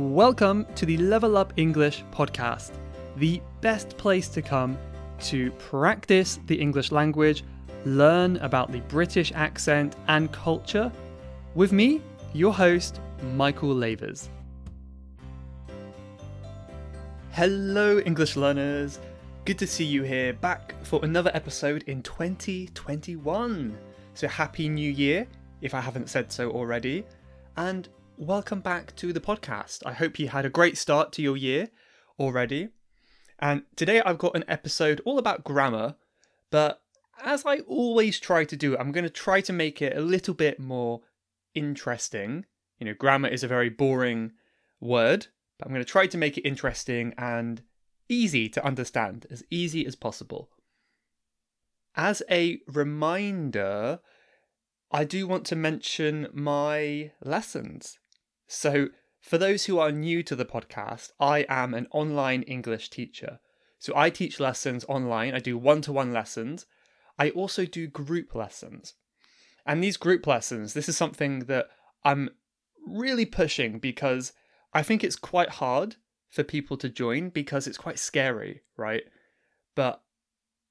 Welcome to the Level Up English podcast, the best place to come to practice the English language, learn about the British accent and culture, with me, your host, Michael Lavers. Hello, English learners. Good to see you here back for another episode in 2021. So, Happy New Year, if I haven't said so already. And welcome back to the podcast. I hope you had a great start to your year already. And today I've got an episode all about grammar, but as I always try to do, I'm going to try to make it a little bit more interesting. You know, grammar is a very boring word, but I'm going to try to make it interesting and easy to understand, as easy as possible. As a reminder, I do want to mention my lessons. So, for those who are new to the podcast, I am an online English teacher. So, I teach lessons online, I do one to one lessons. I also do group lessons. And these group lessons, this is something that I'm really pushing because I think it's quite hard for people to join because it's quite scary, right? But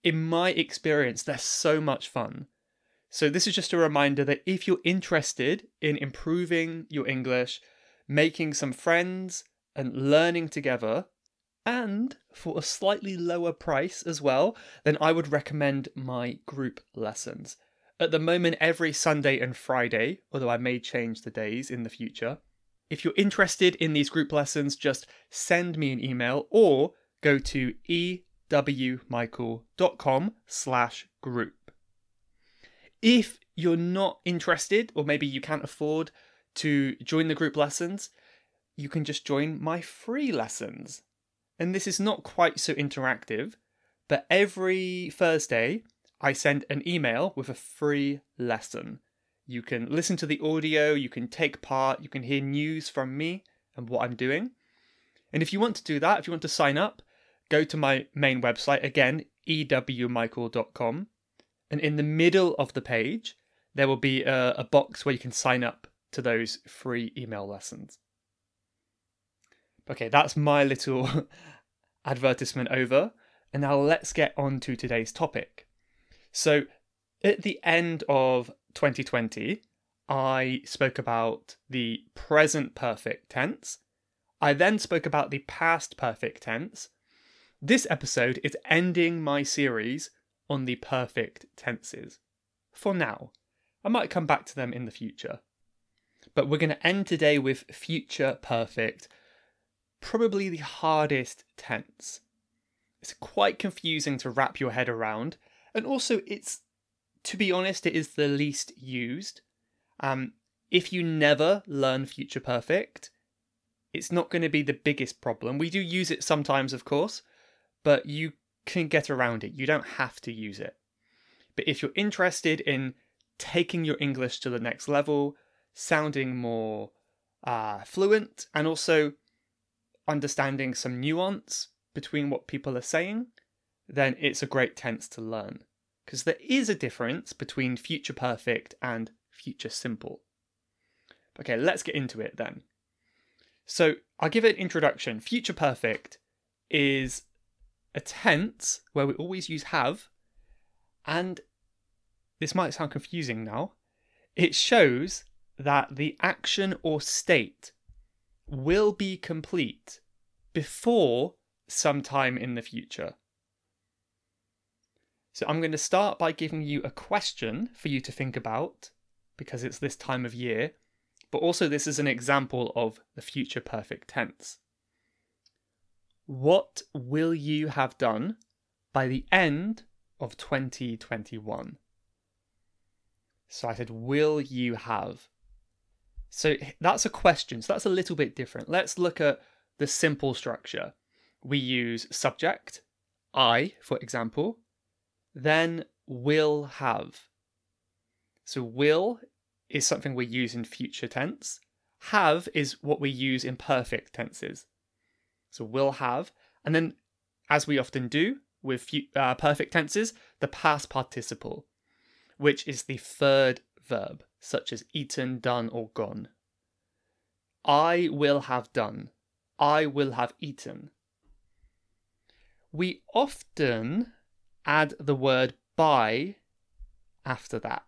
in my experience, they're so much fun. So, this is just a reminder that if you're interested in improving your English, making some friends, and learning together, and for a slightly lower price as well, then I would recommend my group lessons. At the moment, every Sunday and Friday, although I may change the days in the future. If you're interested in these group lessons, just send me an email or go to ewmichael.com slash group. If you're not interested, or maybe you can't afford to join the group lessons, you can just join my free lessons. And this is not quite so interactive, but every Thursday I send an email with a free lesson. You can listen to the audio, you can take part, you can hear news from me and what I'm doing. And if you want to do that, if you want to sign up, go to my main website again, ewmichael.com and in the middle of the page, there will be a, a box where you can sign up to those free email lessons. Okay, that's my little advertisement over. And now let's get on to today's topic. So, at the end of 2020, I spoke about the present perfect tense. I then spoke about the past perfect tense. This episode is ending my series on the perfect tenses. For now. I might come back to them in the future. But we're going to end today with future perfect, probably the hardest tense. It's quite confusing to wrap your head around, and also it's, to be honest, it is the least used. Um, if you never learn future perfect, it's not going to be the biggest problem. We do use it sometimes, of course, but you can get around it. You don't have to use it. But if you're interested in taking your English to the next level, sounding more uh, fluent, and also understanding some nuance between what people are saying, then it's a great tense to learn. Because there is a difference between future perfect and future simple. Okay, let's get into it then. So I'll give an introduction. Future perfect is a tense where we always use have, and this might sound confusing now, it shows that the action or state will be complete before sometime in the future. So I'm going to start by giving you a question for you to think about because it's this time of year, but also this is an example of the future perfect tense. What will you have done by the end of 2021? So I said, Will you have? So that's a question. So that's a little bit different. Let's look at the simple structure. We use subject, I, for example, then will have. So will is something we use in future tense. Have is what we use in perfect tenses. So will have. And then, as we often do with uh, perfect tenses, the past participle, which is the third verb, such as eaten, done, or gone. I will have done. I will have eaten. We often add the word by after that.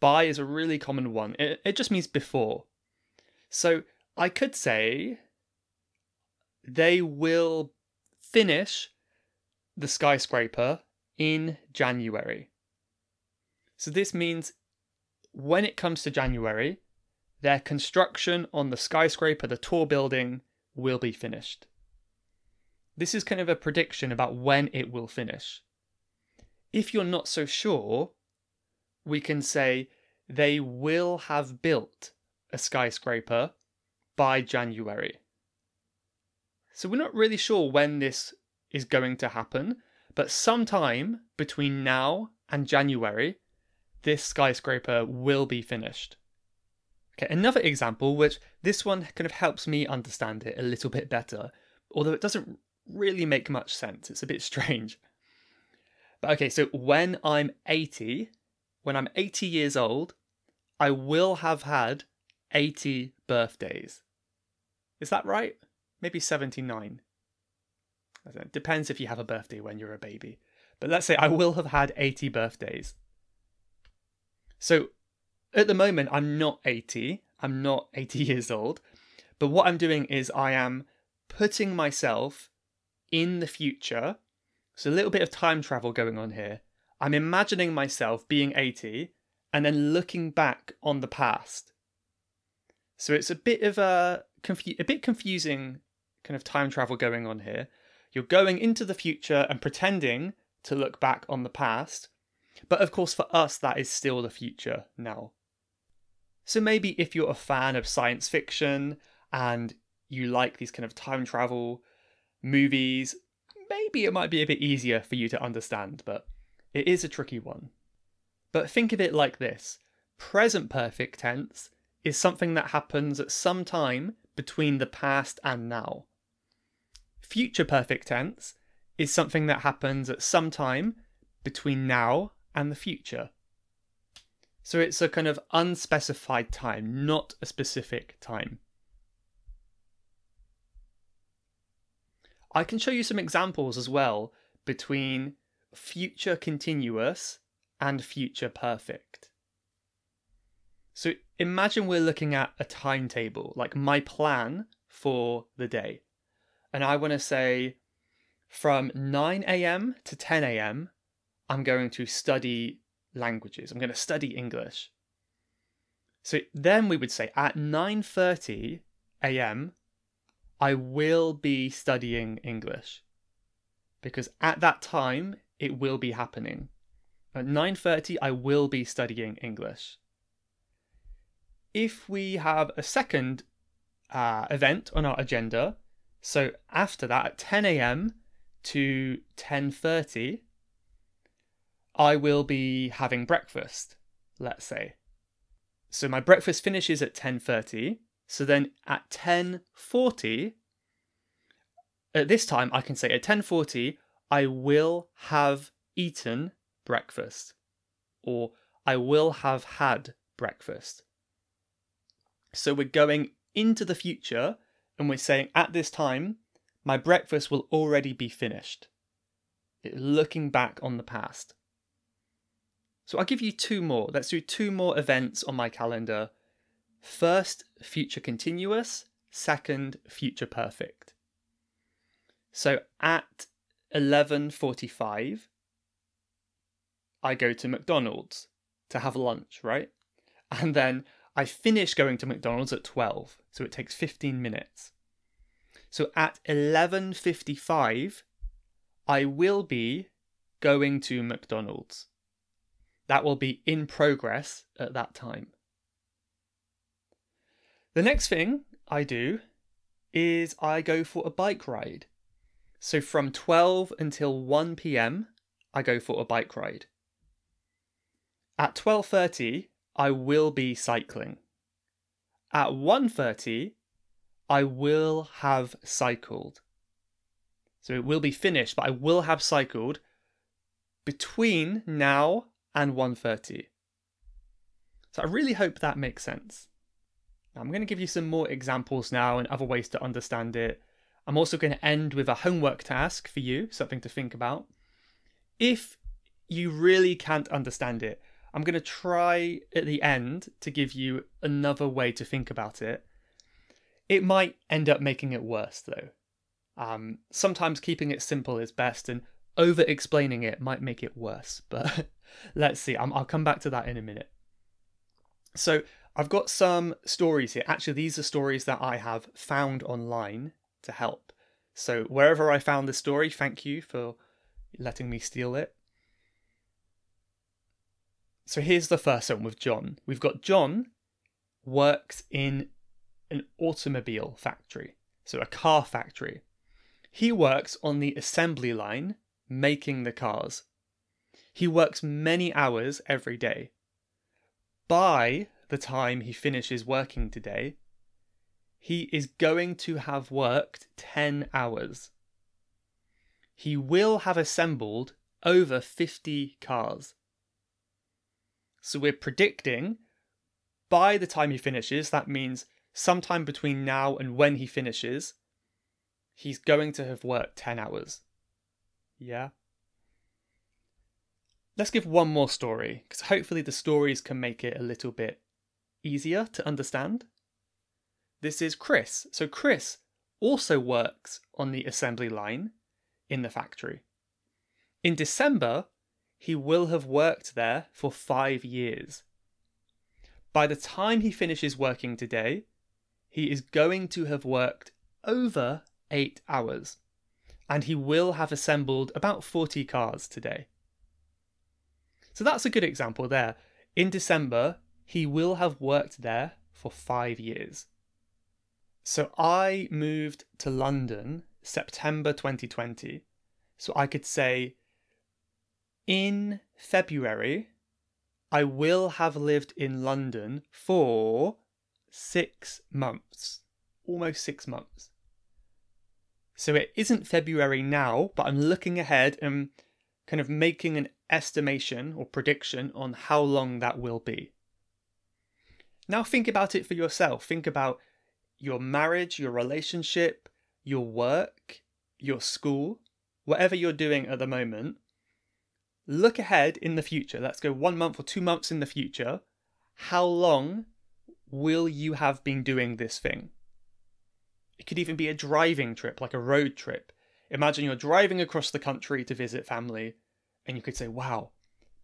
By is a really common one. It, it just means before. So I could say they will finish the skyscraper in January. So this means when it comes to January, their construction on the skyscraper, the tall building, will be finished. This is kind of a prediction about when it will finish. If you're not so sure, we can say they will have built a skyscraper by January. So we're not really sure when this is going to happen, but sometime between now and January, this skyscraper will be finished. Okay, another example, which this one kind of helps me understand it a little bit better, although it doesn't really make much sense. It's a bit strange. But okay, so when I'm 80, when I'm 80 years old, I will have had 80 birthdays. Is that right? Maybe 79. It depends if you have a birthday when you're a baby. But let's say I will have had 80 birthdays. So at the moment, I'm not 80. I'm not 80 years old. But what I'm doing is I am putting myself in the future. So a little bit of time travel going on here. I'm imagining myself being 80 and then looking back on the past. So it's a bit of a confu- a bit confusing kind of time travel going on here. You're going into the future and pretending to look back on the past, but of course for us that is still the future now. So maybe if you're a fan of science fiction and you like these kind of time travel movies, maybe it might be a bit easier for you to understand, but it is a tricky one. But think of it like this present perfect tense is something that happens at some time between the past and now. Future perfect tense is something that happens at some time between now and the future. So it's a kind of unspecified time, not a specific time. I can show you some examples as well between future continuous and future perfect. So imagine we're looking at a timetable, like my plan for the day. And I want to say from 9 a.m. to 10 a.m., I'm going to study languages. I'm going to study English. So then we would say at 9:30 a.m. I will be studying English. Because at that time it will be happening. At 9:30 I will be studying English. If we have a second uh, event on our agenda, so after that at 10 a.m. to 10:30 I will be having breakfast, let's say. So my breakfast finishes at 10:30. So then at 10:40 at this time I can say at 10:40 I will have eaten breakfast or I will have had breakfast. So we're going into the future and we're saying at this time my breakfast will already be finished. Looking back on the past. So I'll give you two more. Let's do two more events on my calendar. First, future continuous. Second, future perfect. So at 11:45 I go to McDonald's to have lunch, right? And then I finish going to McDonald's at 12, so it takes 15 minutes. So at 11:55 I will be going to McDonald's that will be in progress at that time. The next thing I do is I go for a bike ride. So from 12 until 1 p.m. I go for a bike ride. At 12:30 I will be cycling. At 1:30 I will have cycled. So it will be finished, but I will have cycled between now and 130. So I really hope that makes sense. Now, I'm going to give you some more examples now and other ways to understand it. I'm also going to end with a homework task for you, something to think about. If you really can't understand it, I'm going to try at the end to give you another way to think about it. It might end up making it worse, though. Um, sometimes keeping it simple is best, and over explaining it might make it worse. But let's see, i will come back to that in a minute. So, I've got some stories here. Actually, these are stories that I have found online to help. So, wherever I found the story, thank you for letting me steal it. So here's the first one with John. We've got John works in an automobile factory, so a car factory. He works on the assembly line making the cars. He works many hours every day. By the time he finishes working today, he is going to have worked 10 hours. He will have assembled over 50 cars. So we're predicting by the time he finishes, that means sometime between now and when he finishes, he's going to have worked 10 hours. Yeah? Let's give one more story, because hopefully the stories can make it a little bit easier to understand. This is Chris. So, Chris also works on the assembly line in the factory. In December, he will have worked there for five years. By the time he finishes working today, he is going to have worked over eight hours, and he will have assembled about 40 cars today. So that's a good example there. In December, he will have worked there for five years. So I moved to London September 2020. So I could say in February, I will have lived in London for six months, almost six months. So it isn't February now, but I'm looking ahead and kind of making an estimation or prediction on how long that will be. Now think about it for yourself. Think about your marriage, your relationship, your work, your school, whatever you're doing at the moment look ahead in the future. Let's go one month or two months in the future. How long will you have been doing this thing? It could even be a driving trip, like a road trip. Imagine you're driving across the country to visit family, and you could say, wow,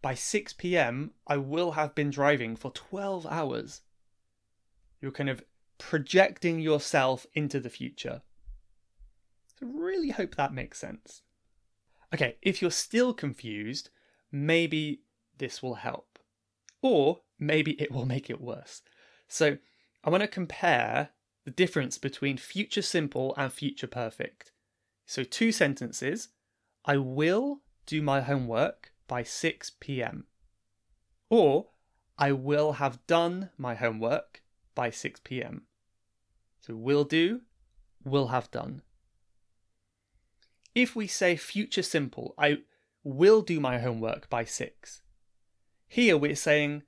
by 6 pm, I will have been driving for 12 hours. You're kind of projecting yourself into the future. So, really hope that makes sense. Okay, if you're still confused, maybe this will help. Or maybe it will make it worse. So I want to compare the difference between future simple and future perfect. So, two sentences I will do my homework by 6 pm. Or I will have done my homework by 6 pm. So, will do, will have done if we say future simple, I will do my homework by 6. Here we're saying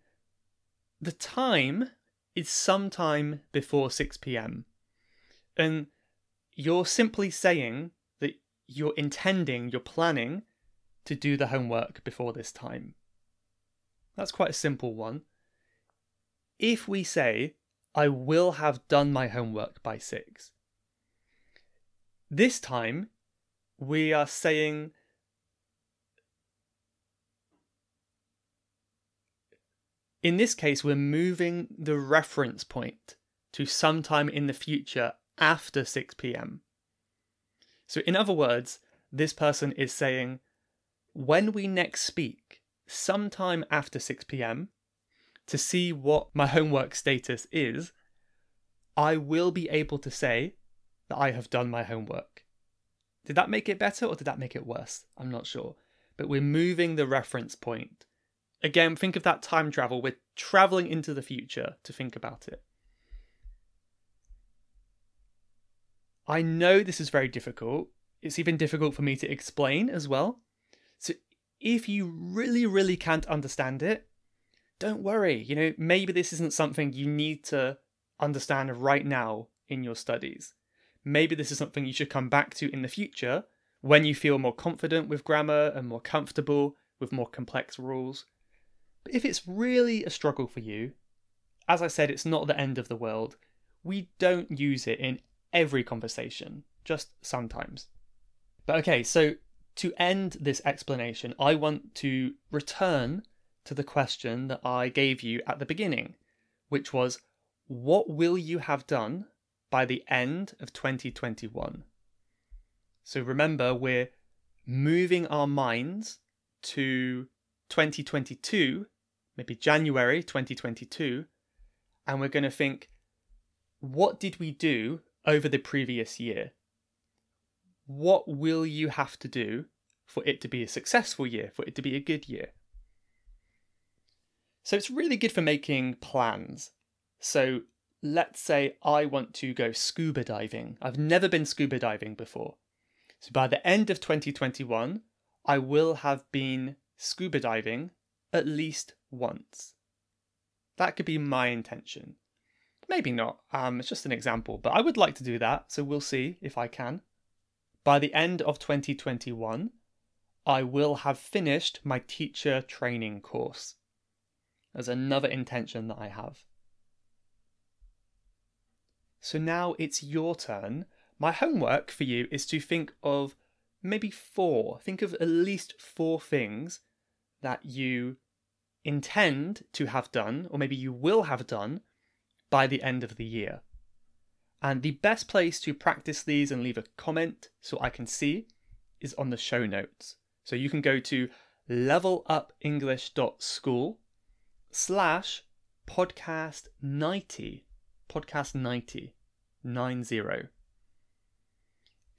the time is sometime before 6 pm. And you're simply saying that you're intending, you're planning to do the homework before this time. That's quite a simple one. If we say, I will have done my homework by 6, this time we are saying in this case, we're moving the reference point to sometime in the future after 6 pm. So, in other words, this person is saying, when we next speak, sometime after 6 pm, to see what my homework status is, I will be able to say that I have done my homework. Did that make it better or did that make it worse? I'm not sure. But we're moving the reference point. Again, think of that time travel. We're traveling into the future to think about it. I know this is very difficult. It's even difficult for me to explain as well. So if you really, really can't understand it, don't worry. You know, maybe this isn't something you need to understand right now in your studies. Maybe this is something you should come back to in the future when you feel more confident with grammar and more comfortable with more complex rules. But if it's really a struggle for you, as I said, it's not the end of the world. We don't use it in every conversation, just sometimes. But okay, so to end this explanation, I want to return to the question that I gave you at the beginning, which was what will you have done by the end of 2021? So remember, we're moving our minds to 2022, maybe January 2022, and we're going to think, what did we do over the previous year? What will you have to do for it to be a successful year, for it to be a good year? So it's really good for making plans. So let's say I want to go scuba diving. I've never been scuba diving before. So by the end of 2021, I will have been scuba diving at least once. That could be my intention. Maybe not. Um, it's just an example, but I would like to do that, so we'll see if I can. By the end of 2021, I will have finished my teacher training course. There's another intention that I have. So now it's your turn. My homework for you is to think of maybe four, think of at least four things that you intend to have done, or maybe you will have done by the end of the year. And the best place to practice these and leave a comment so I can see is on the show notes. So you can go to levelupenglish.school slash podcast 90. Podcast 90. 90.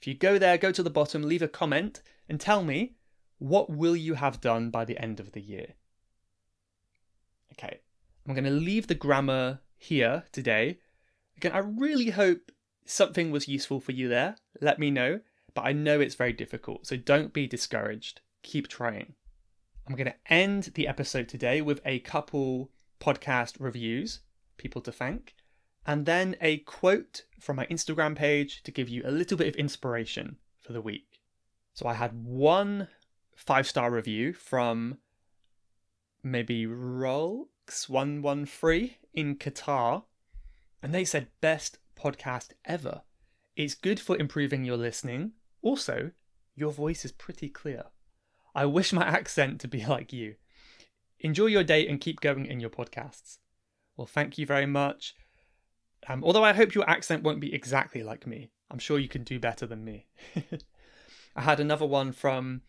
If you go there, go to the bottom, leave a comment, and tell me what will you have done by the end of the year. Okay, I'm going to leave the grammar here today. Again, I really hope something was useful for you there. Let me know, but I know it's very difficult, so don't be discouraged. Keep trying. I'm going to end the episode today with a couple podcast reviews, people to thank, and then a quote from my Instagram page to give you a little bit of inspiration for the week. So I had one five star review from maybe Rolks113 in Qatar, and they said, Best podcast ever. It's good for improving your listening. Also, your voice is pretty clear. I wish my accent to be like you. Enjoy your day and keep going in your podcasts. Well, thank you very much. Um, although I hope your accent won't be exactly like me. I'm sure you can do better than me. I had another one from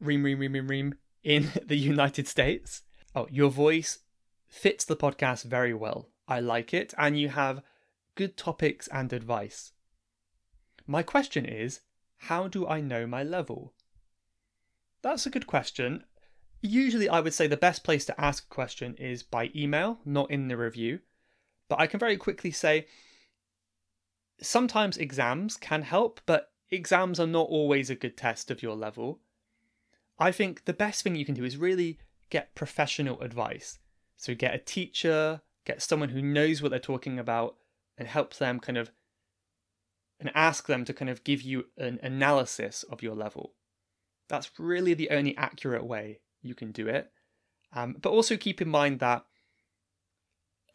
Reem Reem Reem Reem Reem in the United States. Oh, your voice fits the podcast very well. I like it, and you have good topics and advice. My question is how do I know my level? That's a good question. Usually, I would say the best place to ask a question is by email, not in the review. But I can very quickly say sometimes exams can help, but exams are not always a good test of your level. I think the best thing you can do is really get professional advice. So get a teacher, get someone who knows what they're talking about, and help them kind of and ask them to kind of give you an analysis of your level. That's really the only accurate way you can do it. Um, but also keep in mind that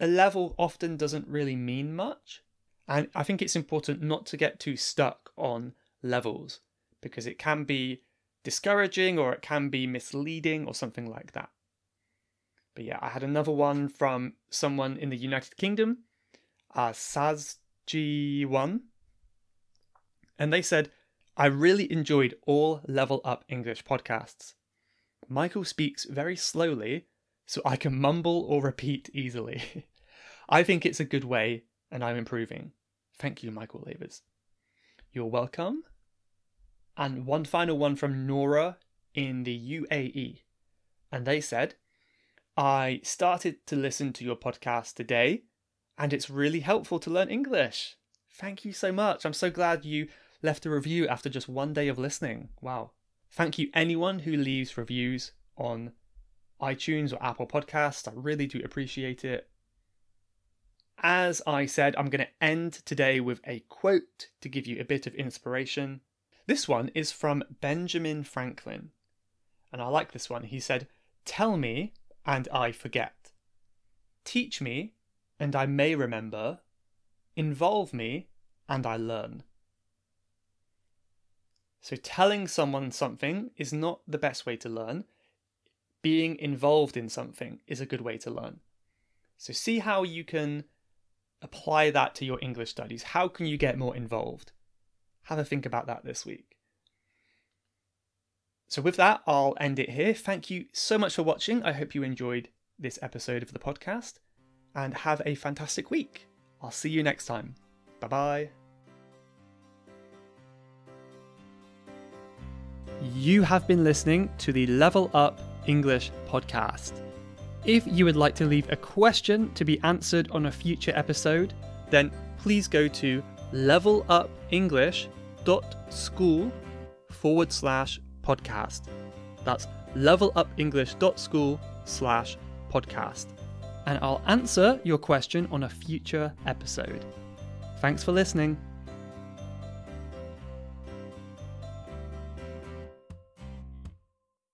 a level often doesn't really mean much. And I think it's important not to get too stuck on levels because it can be discouraging or it can be misleading or something like that. But yeah, I had another one from someone in the United Kingdom, uh, Sazg1, and they said, I really enjoyed all Level Up English podcasts. Michael speaks very slowly, so I can mumble or repeat easily. I think it's a good way, and I'm improving. Thank you, Michael Lavers. You're welcome. And one final one from Nora in the UAE. And they said, I started to listen to your podcast today, and it's really helpful to learn English. Thank you so much. I'm so glad you left a review after just one day of listening. Wow. Thank you, anyone who leaves reviews on iTunes or Apple Podcasts. I really do appreciate it. as I said, I'm going to end today with a quote to give you a bit of inspiration. This one is from Benjamin Franklin. And I like this one. He said, Tell me, and I forget. Teach me, and I may remember. Involve me, and I learn. So, telling someone something is not the best way to learn. Being involved in something is a good way to learn. So, see how you can apply that to your English studies. How can you get more involved? Have a think about that this week. So, with that, I'll end it here. Thank you so much for watching. I hope you enjoyed this episode of the podcast and have a fantastic week. I'll see you next time. Bye bye. You have been listening to the Level Up English podcast. If you would like to leave a question to be answered on a future episode, then please go to levelupenglish.school forward slash podcast. That's levelupenglish.school slash podcast. And I'll answer your question on a future episode. Thanks for listening.